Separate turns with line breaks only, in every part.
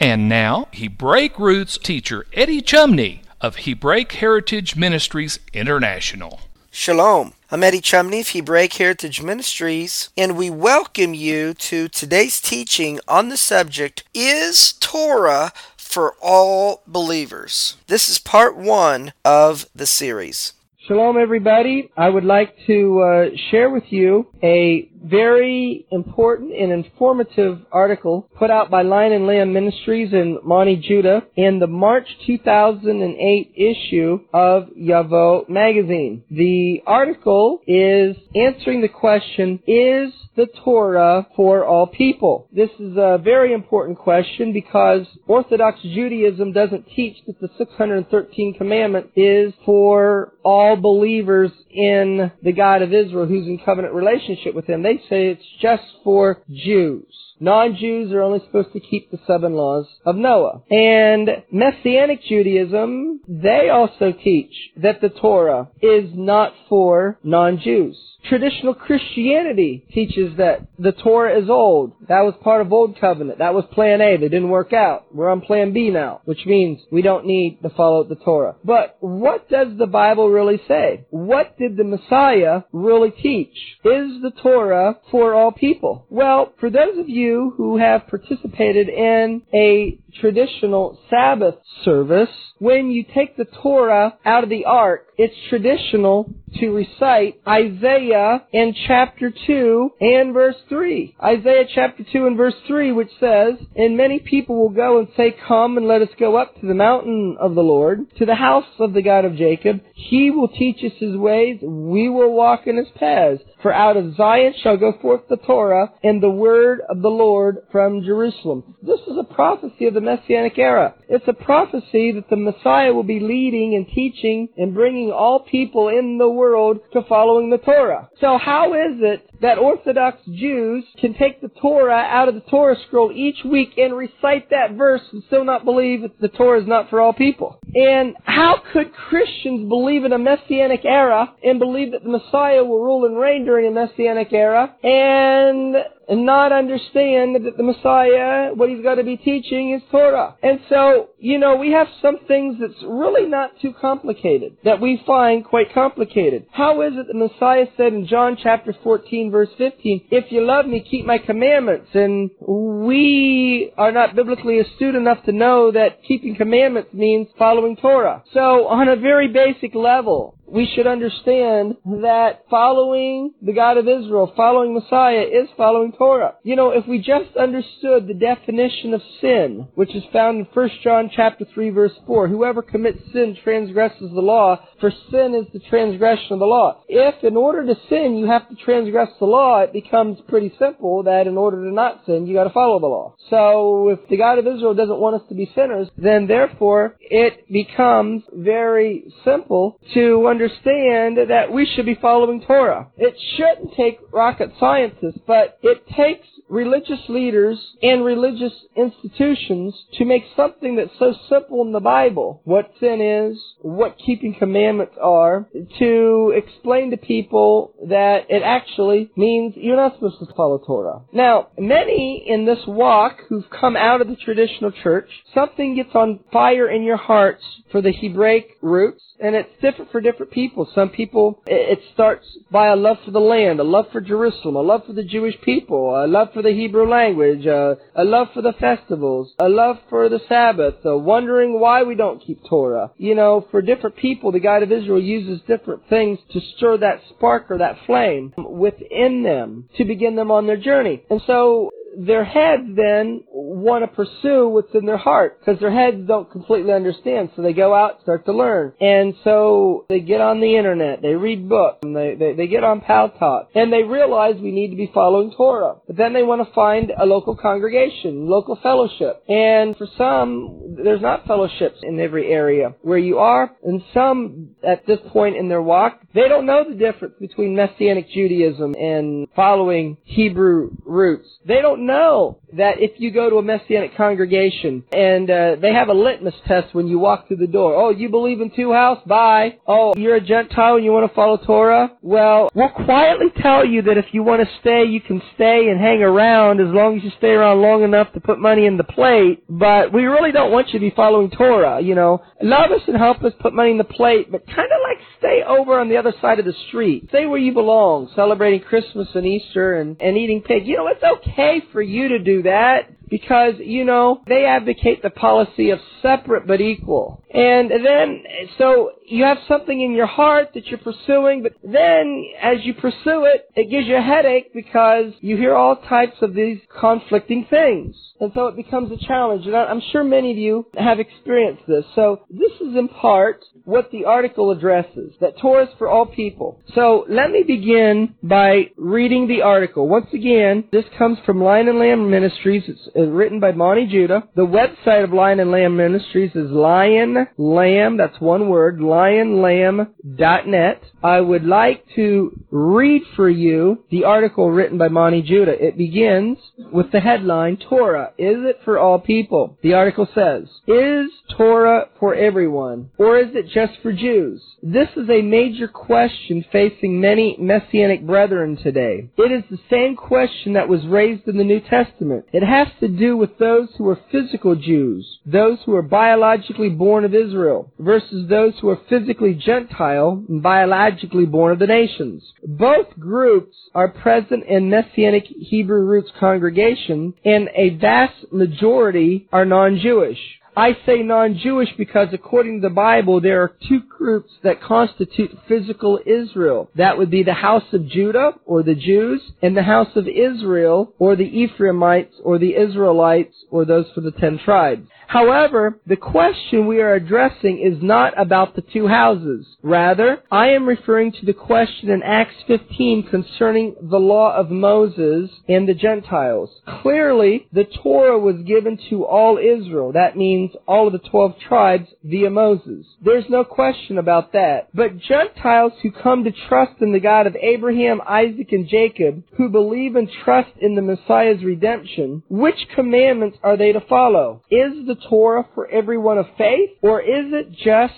And now, Hebraic roots teacher Eddie Chumney of Hebraic Heritage Ministries International.
Shalom. I'm Eddie Chumney of Hebraic Heritage Ministries, and we welcome you to today's teaching on the subject Is Torah for All Believers? This is part one of the series.
Shalom, everybody. I would like to uh, share with you a very important and informative article put out by Lion and Lamb Ministries in Monte, Judah in the March 2008 issue of Yavoh magazine. The article is answering the question, is the Torah for all people? This is a very important question because Orthodox Judaism doesn't teach that the 613 commandment is for all believers in the God of Israel who's in covenant relationship with Him. They say it's just for Jews. Non-Jews are only supposed to keep the seven laws of Noah. And Messianic Judaism, they also teach that the Torah is not for non-Jews. Traditional Christianity teaches that the Torah is old. That was part of Old Covenant. That was plan A. They didn't work out. We're on plan B now, which means we don't need to follow the Torah. But what does the Bible really say? What did the Messiah really teach? Is the Torah for all people? Well, for those of you who have participated in a traditional Sabbath service, when you take the Torah out of the ark, it's traditional to recite Isaiah in chapter 2 and verse 3. Isaiah chapter 2 and verse 3 which says, And many people will go and say, Come and let us go up to the mountain of the Lord, to the house of the God of Jacob. He will teach us his ways, we will walk in his paths. For out of Zion shall go forth the Torah and the word of the Lord from Jerusalem. This is a prophecy of the Messianic era. It's a prophecy that the Messiah will be leading and teaching and bringing all people in the world to following the Torah. So how is it that Orthodox Jews can take the Torah out of the Torah scroll each week and recite that verse and still not believe that the Torah is not for all people? And how could Christians believe in a Messianic era and believe that the Messiah will rule and reign during a Messianic era and and not understand that the Messiah, what he's got to be teaching is Torah. And so, you know, we have some things that's really not too complicated, that we find quite complicated. How is it the Messiah said in John chapter 14 verse 15, if you love me, keep my commandments. And we are not biblically astute enough to know that keeping commandments means following Torah. So on a very basic level, we should understand that following the God of Israel, following Messiah, is following Torah. You know, if we just understood the definition of sin, which is found in 1 John chapter 3 verse 4, whoever commits sin transgresses the law, for sin is the transgression of the law. If in order to sin you have to transgress the law, it becomes pretty simple that in order to not sin, you gotta follow the law. So if the God of Israel doesn't want us to be sinners, then therefore it becomes very simple to understand that we should be following Torah. It shouldn't take rocket scientists, but it takes religious leaders and religious institutions to make something that's so simple in the Bible, what sin is, what keeping commandments are, to explain to people that it actually means you're not supposed to follow Torah. Now, many in this walk who've come out of the traditional church, something gets on fire in your hearts for the Hebraic roots, and it's different for different people. Some people, it starts by a love for the land, a love for Jerusalem, a love for the Jewish people, a love for the Hebrew language, uh, a love for the festivals, a love for the Sabbath, uh, wondering why we don't keep Torah. You know, for different people, the God of Israel uses different things to stir that spark or that flame within them to begin them on their journey. And so their heads then want to pursue what's in their heart because their heads don't completely understand. So they go out, start to learn. And so they get on the internet, they read books, and they, they, they get on Paltalk, and they realize we need to be following Torah. But then they want to find a local congregation, local fellowship. And for some, there's not fellowships in every area where you are. And some, at this point in their walk, they don't know the difference between Messianic Judaism and following Hebrew roots. They don't know that if you go to a Messianic congregation and uh, they have a litmus test when you walk through the door. Oh, you believe in two house? Bye. Oh, you're a Gentile and you want to follow Torah? Well, we'll quietly tell you that if you want to stay, you can stay and hang around as long as you stay around long enough to put money in the plate. But we really don't want you to be following Torah. You know, love us and help us put money in the plate, but kind of like stay over on the other side of the street. Stay where you belong, celebrating Christmas and Easter and, and eating pig. You know, it's okay for you to do that because, you know, they advocate the policy of separate but equal. And then, so you have something in your heart that you're pursuing, but then as you pursue it, it gives you a headache because you hear all types of these conflicting things. And so it becomes a challenge. And I'm sure many of you have experienced this. So this is in part what the article addresses, that Torah is for all people. So let me begin by reading the article. Once again, this comes from Lion and Lamb Ministries. It's written by Monte Judah. The website of Lion and Lamb Ministries is Lion Lamb, that's one word, lionlamb.net. I would like to read for you the article written by Monte Judah. It begins with the headline, Torah, is it for all people? The article says, Is Torah for everyone, or is it just for Jews? This is a major question facing many Messianic brethren today. It is the same question that was raised in the New Testament. It has to do with those who are physical Jews, those who are biologically born of Israel, versus those who are physically Gentile and biologically born of the nations. Both groups are present in Messianic Hebrew roots congregation, and a vast majority are non-Jewish. I say non-Jewish because according to the Bible, there are two groups that constitute physical Israel. That would be the house of Judah, or the Jews, and the house of Israel, or the Ephraimites, or the Israelites, or those for the ten tribes. However, the question we are addressing is not about the two houses. Rather, I am referring to the question in Acts 15 concerning the law of Moses and the Gentiles. Clearly, the Torah was given to all Israel. That means all of the 12 tribes via Moses. There's no question about that. But Gentiles who come to trust in the God of Abraham, Isaac, and Jacob, who believe and trust in the Messiah's redemption, which commandments are they to follow? Is the Torah for everyone of faith, or is it just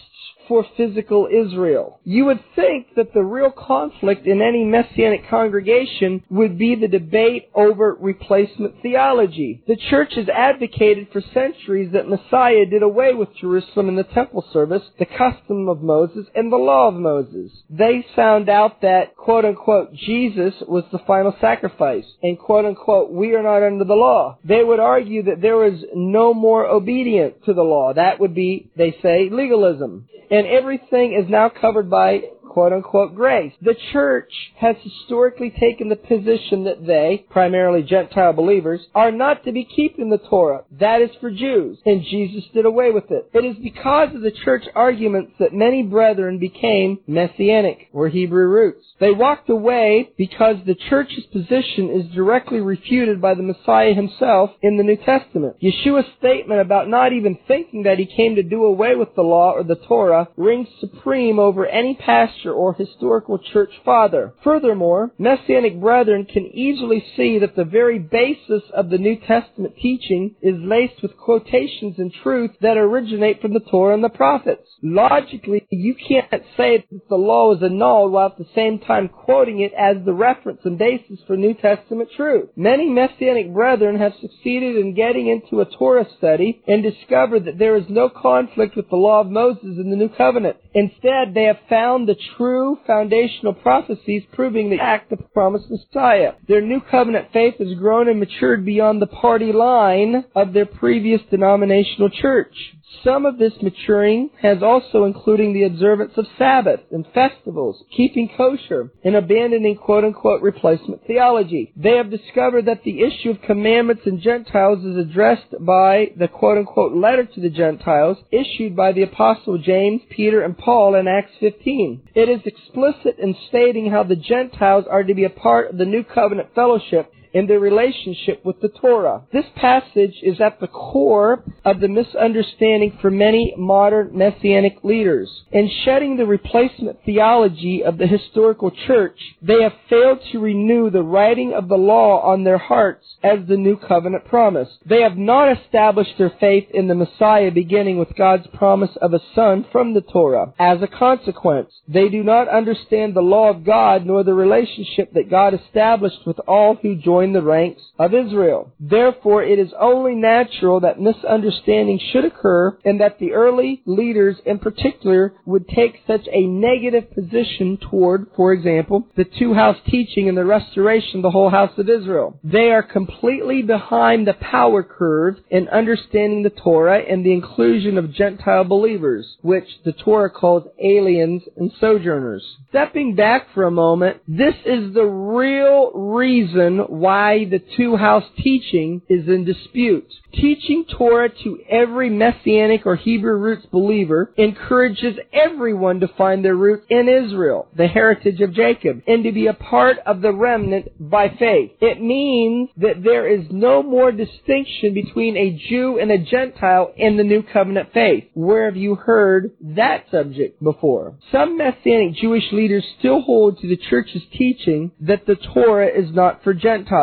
for physical Israel. You would think that the real conflict in any messianic congregation would be the debate over replacement theology. The church has advocated for centuries that Messiah did away with Jerusalem and the temple service, the custom of Moses, and the law of Moses. They found out that, quote unquote, Jesus was the final sacrifice, and quote unquote, we are not under the law. They would argue that there was no more obedience to the law. That would be, they say, legalism and everything is now covered by quote unquote grace. The church has historically taken the position that they, primarily Gentile believers, are not to be keeping the Torah. That is for Jews. And Jesus did away with it. It is because of the church arguments that many brethren became messianic, or Hebrew roots. They walked away because the church's position is directly refuted by the Messiah himself in the New Testament. Yeshua's statement about not even thinking that he came to do away with the law or the Torah rings supreme over any pastor or historical church father. Furthermore, Messianic brethren can easily see that the very basis of the New Testament teaching is laced with quotations and truth that originate from the Torah and the prophets. Logically, you can't say that the law is annulled while at the same time quoting it as the reference and basis for New Testament truth. Many Messianic brethren have succeeded in getting into a Torah study and discovered that there is no conflict with the law of Moses in the New Covenant. Instead, they have found the true foundational prophecies proving the act of promised Messiah. Their new covenant faith has grown and matured beyond the party line of their previous denominational church. Some of this maturing has also including the observance of Sabbath and festivals, keeping kosher, and abandoning quote unquote replacement theology. They have discovered that the issue of commandments and Gentiles is addressed by the quote unquote letter to the Gentiles issued by the apostle James, Peter, and Paul in Acts 15. It is explicit in stating how the Gentiles are to be a part of the new covenant fellowship in their relationship with the Torah. This passage is at the core of the misunderstanding for many modern messianic leaders. In shedding the replacement theology of the historical church, they have failed to renew the writing of the law on their hearts as the new covenant promise. They have not established their faith in the Messiah beginning with God's promise of a son from the Torah. As a consequence, they do not understand the law of God nor the relationship that God established with all who join join the ranks of Israel. Therefore, it is only natural that misunderstanding should occur and that the early leaders in particular would take such a negative position toward, for example, the two house teaching and the restoration of the whole house of Israel. They are completely behind the power curve in understanding the Torah and the inclusion of Gentile believers, which the Torah calls aliens and sojourners. Stepping back for a moment, this is the real reason why the two house teaching is in dispute. Teaching Torah to every Messianic or Hebrew roots believer encourages everyone to find their roots in Israel, the heritage of Jacob, and to be a part of the remnant by faith. It means that there is no more distinction between a Jew and a Gentile in the New Covenant faith. Where have you heard that subject before? Some Messianic Jewish leaders still hold to the church's teaching that the Torah is not for Gentiles.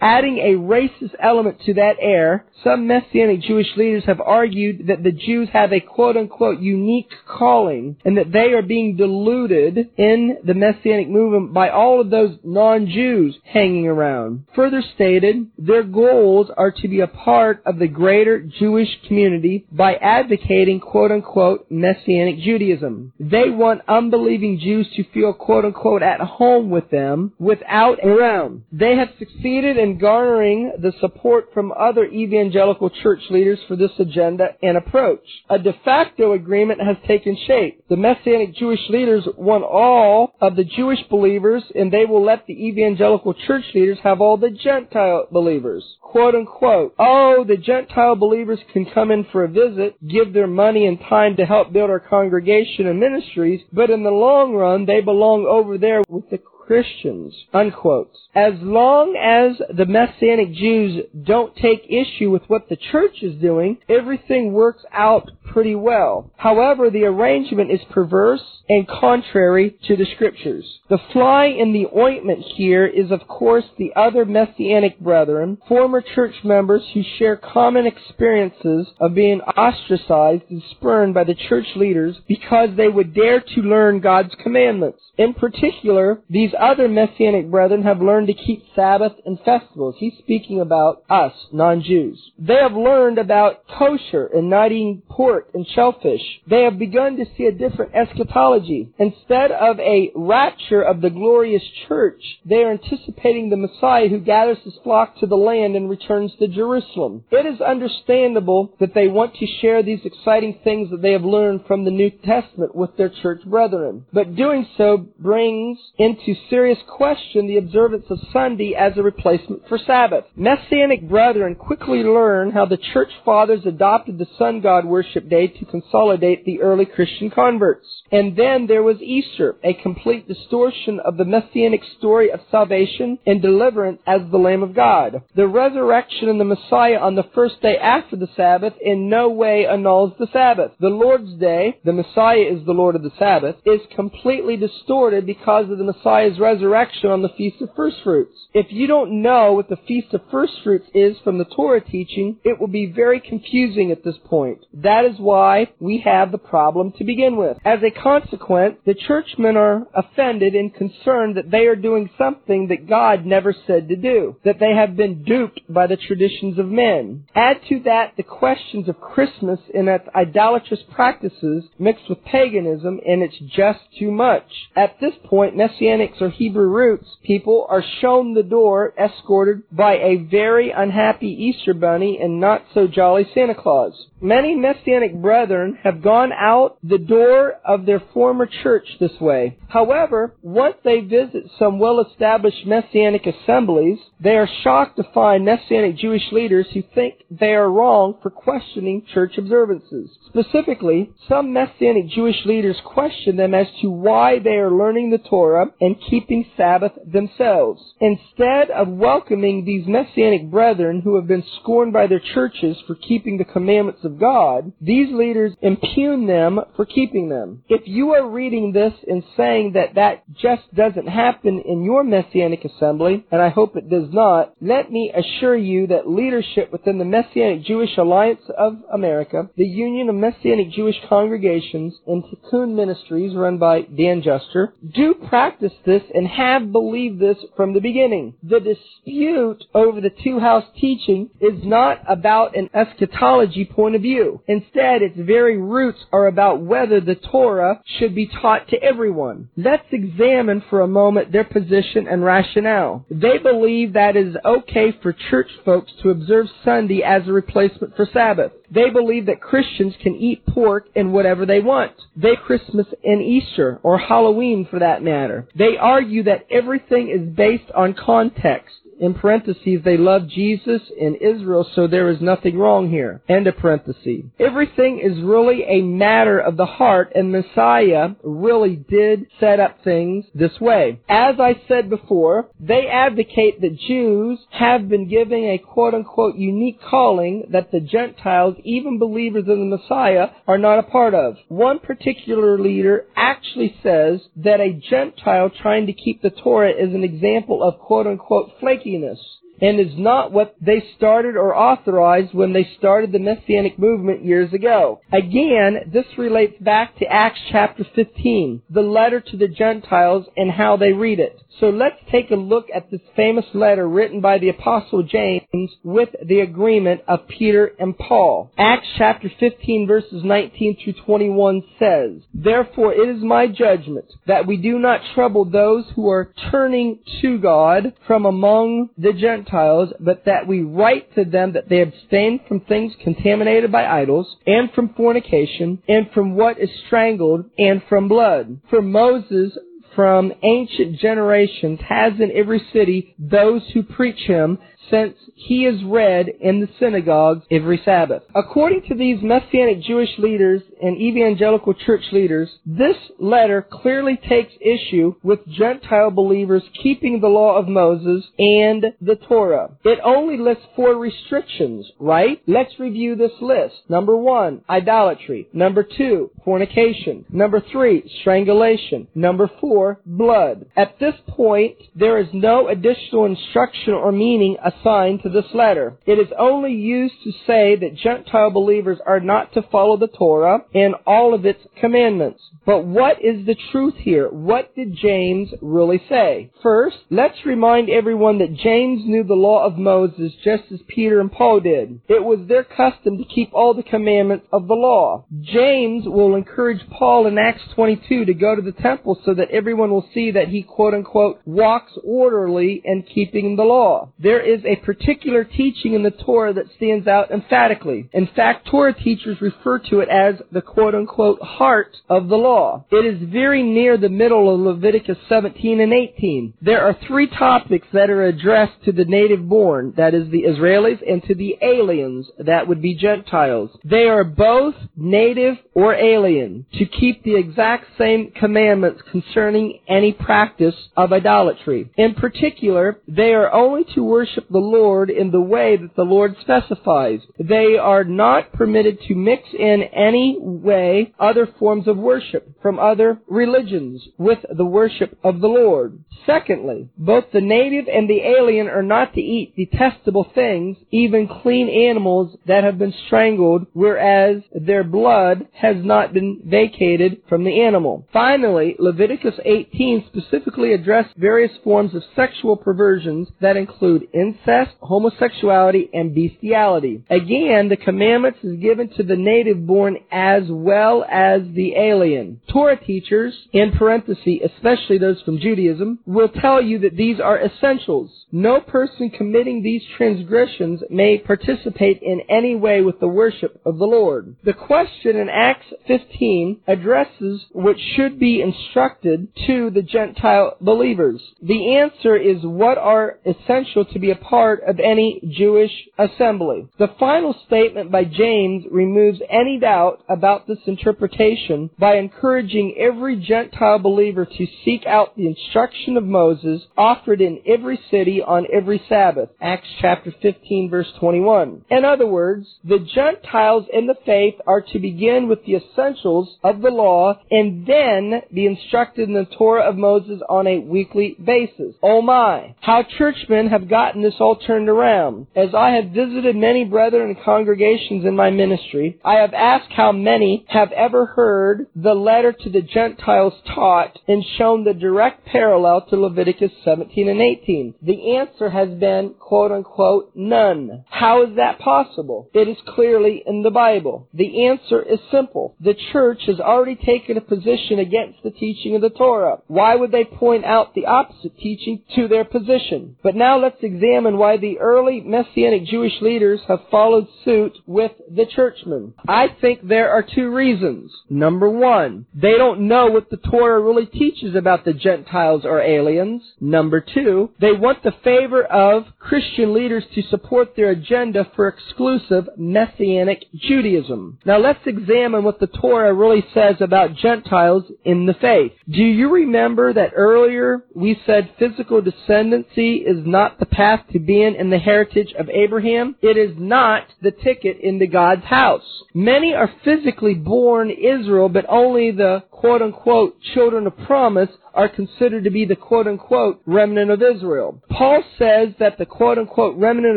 Adding a racist element to that air, some Messianic Jewish leaders have argued that the Jews have a quote unquote unique calling and that they are being deluded in the Messianic movement by all of those non-Jews hanging around. Further stated, their goals are to be a part of the greater Jewish community by advocating quote unquote Messianic Judaism. They want unbelieving Jews to feel quote unquote at home with them without around. They have in garnering the support from other evangelical church leaders for this agenda and approach. A de facto agreement has taken shape. The Messianic Jewish leaders want all of the Jewish believers and they will let the evangelical church leaders have all the Gentile believers. Quote unquote. Oh, the Gentile believers can come in for a visit, give their money and time to help build our congregation and ministries, but in the long run they belong over there with the Christians. Unquote. As long as the Messianic Jews don't take issue with what the church is doing, everything works out pretty well. However, the arrangement is perverse and contrary to the scriptures. The fly in the ointment here is of course the other Messianic brethren, former church members who share common experiences of being ostracized and spurned by the church leaders because they would dare to learn God's commandments. In particular, these other Messianic brethren have learned to keep Sabbath and festivals. He's speaking about us, non-Jews. They have learned about kosher and not eating pork and shellfish. They have begun to see a different eschatology. Instead of a rapture of the glorious church, they are anticipating the Messiah who gathers his flock to the land and returns to Jerusalem. It is understandable that they want to share these exciting things that they have learned from the New Testament with their church brethren. But doing so brings into serious question the observance of Sunday as a replacement for Sabbath. Messianic brethren quickly learn how the church fathers adopted the sun god worship day to consolidate the early Christian converts. And then there was Easter, a complete distortion of the messianic story of salvation and deliverance as the Lamb of God. The resurrection and the Messiah on the first day after the Sabbath in no way annuls the Sabbath. The Lord's Day, the Messiah is the Lord of the Sabbath, is completely distorted because of the Messiah's resurrection on the Feast of First Fruits. If you don't know what the Feast of First Fruits is from the Torah teaching, it will be very confusing at this point. That is why we have the problem to begin with. As a consequence, the churchmen are offended and concerned that they are doing something that God never said to do, that they have been duped by the traditions of men. Add to that the questions of Christmas and its idolatrous practices mixed with paganism, and it's just too much. At this point, Messianics Hebrew roots people are shown the door escorted by a very unhappy Easter bunny and not so jolly Santa Claus. Many Messianic brethren have gone out the door of their former church this way. However, once they visit some well-established Messianic assemblies, they are shocked to find Messianic Jewish leaders who think they are wrong for questioning church observances. Specifically, some Messianic Jewish leaders question them as to why they are learning the Torah and keeping Sabbath themselves. Instead of welcoming these Messianic brethren who have been scorned by their churches for keeping the commandments of God, these leaders impugn them for keeping them. If you are reading this and saying that that just doesn't happen in your Messianic assembly, and I hope it does not, let me assure you that leadership within the Messianic Jewish Alliance of America, the Union of Messianic Jewish Congregations, and Tikkun Ministries run by Dan Juster, do practice this and have believed this from the beginning. The dispute over the two-house teaching is not about an eschatology point of view. Instead, its very roots are about whether the Torah should be taught to everyone. Let's examine for a moment their position and rationale. They believe that it is okay for church folks to observe Sunday as a replacement for Sabbath. They believe that Christians can eat pork and whatever they want. They Christmas and Easter, or Halloween for that matter. They argue that everything is based on context in parentheses, they love Jesus in Israel, so there is nothing wrong here. End of parentheses. Everything is really a matter of the heart, and Messiah really did set up things this way. As I said before, they advocate that Jews have been given a quote unquote unique calling that the Gentiles, even believers in the Messiah, are not a part of. One particular leader actually says that a Gentile trying to keep the Torah is an example of quote unquote flaky shakiness and is not what they started or authorized when they started the Messianic movement years ago. Again, this relates back to Acts chapter 15, the letter to the Gentiles and how they read it. So let's take a look at this famous letter written by the apostle James with the agreement of Peter and Paul. Acts chapter 15 verses 19 through 21 says, Therefore it is my judgment that we do not trouble those who are turning to God from among the Gentiles, but that we write to them that they abstain from things contaminated by idols, and from fornication, and from what is strangled, and from blood. For Moses from ancient generations has in every city those who preach him, since he is read in the synagogues every Sabbath. According to these Messianic Jewish leaders and evangelical church leaders, this letter clearly takes issue with Gentile believers keeping the law of Moses and the Torah. It only lists four restrictions, right? Let's review this list. Number one, idolatry. Number two, fornication. Number three, strangulation. Number four, blood. At this point, there is no additional instruction or meaning assigned to this letter. It is only used to say that Gentile believers are not to follow the Torah and all of its commandments. But what is the truth here? What did James really say? First, let's remind everyone that James knew the law of Moses just as Peter and Paul did. It was their custom to keep all the commandments of the law. James will encourage Paul in Acts 22 to go to the temple so that everyone will see that he quote unquote walks orderly and keeping the law. There is a particular teaching in the Torah that stands out emphatically. In fact, Torah teachers refer to it as the quote unquote heart of the law. It is very near the middle of Leviticus 17 and 18. There are three topics that are addressed to the native born, that is the Israelis, and to the aliens, that would be Gentiles. They are both native or alien to keep the exact same commandments concerning any practice of idolatry. In particular, they are only to worship the the Lord in the way that the Lord specifies. They are not permitted to mix in any way other forms of worship from other religions with the worship of the Lord. Secondly, both the native and the alien are not to eat detestable things, even clean animals that have been strangled, whereas their blood has not been vacated from the animal. Finally, Leviticus 18 specifically addressed various forms of sexual perversions that include incest, homosexuality, and bestiality. Again, the commandments is given to the native born as well as the alien. Torah teachers, in parenthesis, especially those from Judaism, will tell you that these are essentials. No person committing these transgressions may participate in any way with the worship of the Lord. The question in Acts 15 addresses what should be instructed to the Gentile believers. The answer is what are essential to be a part of any Jewish assembly. The final statement by James removes any doubt about this interpretation by encouraging every Gentile believer to seek out the instruction of Moses offered in every city on every Sabbath. Acts chapter 15 verse 21. In other words, the Gentiles in the faith are to begin with the essentials of the law and then be instructed in the Torah of Moses on a weekly basis. Oh my, how churchmen have gotten this all turned around. As I have visited many brethren and congregations in my ministry, I have asked how many have ever heard the letter to the Gentiles taught and shown the direct parallel to Leviticus 17 and 18. The answer has been, quote unquote, none. How is that possible? It is clearly in the Bible. The answer is simple. The church has already taken a position against the teaching of the Torah. Why would they point out the opposite teaching to their position? But now let's examine why the early Messianic Jewish leaders have followed suit with the churchmen. I think there are two reasons. Number one, they don't know what the Torah really teaches about the Gentiles or aliens. Number two, they want the favor of Christian leaders to support their agenda for exclusive Messianic Judaism. Now let's examine what the Torah really says about Gentiles in the faith. Do you remember that earlier we said physical descendancy is not the path to being in the heritage of Abraham? It is not the ticket into God's house. Many are physically born Israel, but only the quote unquote children of promise are considered to be the quote unquote remnant of Israel. Paul says that the quote unquote remnant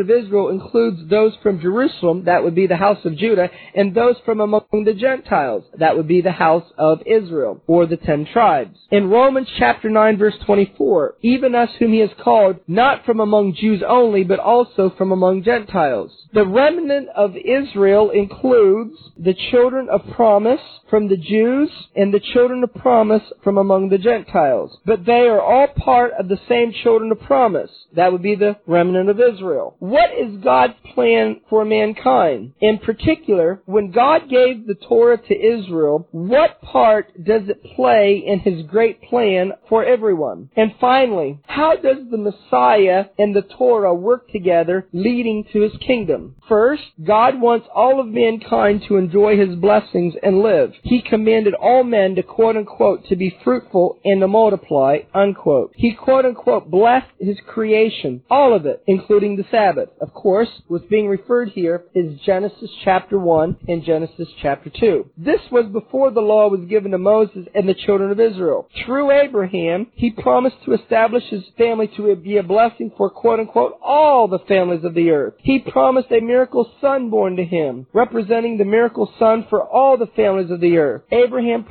of Israel includes those from Jerusalem, that would be the house of Judah, and those from among the Gentiles, that would be the house of Israel, or the ten tribes. In Romans chapter 9 verse 24, even us whom he has called, not from among Jews only, but also from among Gentiles. The remnant of Israel includes the children of promise from the Jews and the children of promise from among the Gentiles. But they are all part of the same children of promise. That would be the remnant of Israel. What is God's plan for mankind? In particular, when God gave the Torah to Israel, what part does it play in His great plan for everyone? And finally, how does the Messiah and the Torah work together leading to His kingdom? First, God wants all of mankind to enjoy His blessings and live. He commanded all men to quote unquote to be fruitful and to multiply unquote. He quote unquote blessed His creation, all of it, including the Sabbath. Of course, what's being referred here is Genesis chapter 1 and Genesis chapter 2. This was before the law was given to Moses and the children of Israel. Through Abraham, he promised to establish his family to be a blessing for quote unquote all the families of the earth. He promised a miracle son born to him, representing the miracle son for all the families of the earth. Abraham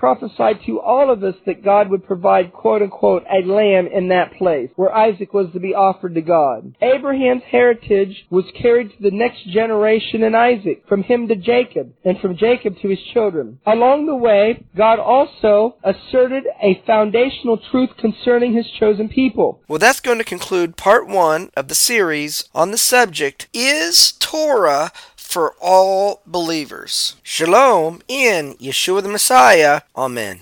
to all of us that God would provide quote unquote a lamb in that place where Isaac was to be offered to God. Abraham's heritage was carried to the next generation in Isaac, from him to Jacob, and from Jacob to his children. Along the way, God also asserted a foundational truth concerning his chosen people.
Well, that's going to conclude part one of the series on the subject Is Torah for all believers? Shalom in Yeshua the Messiah. Amen.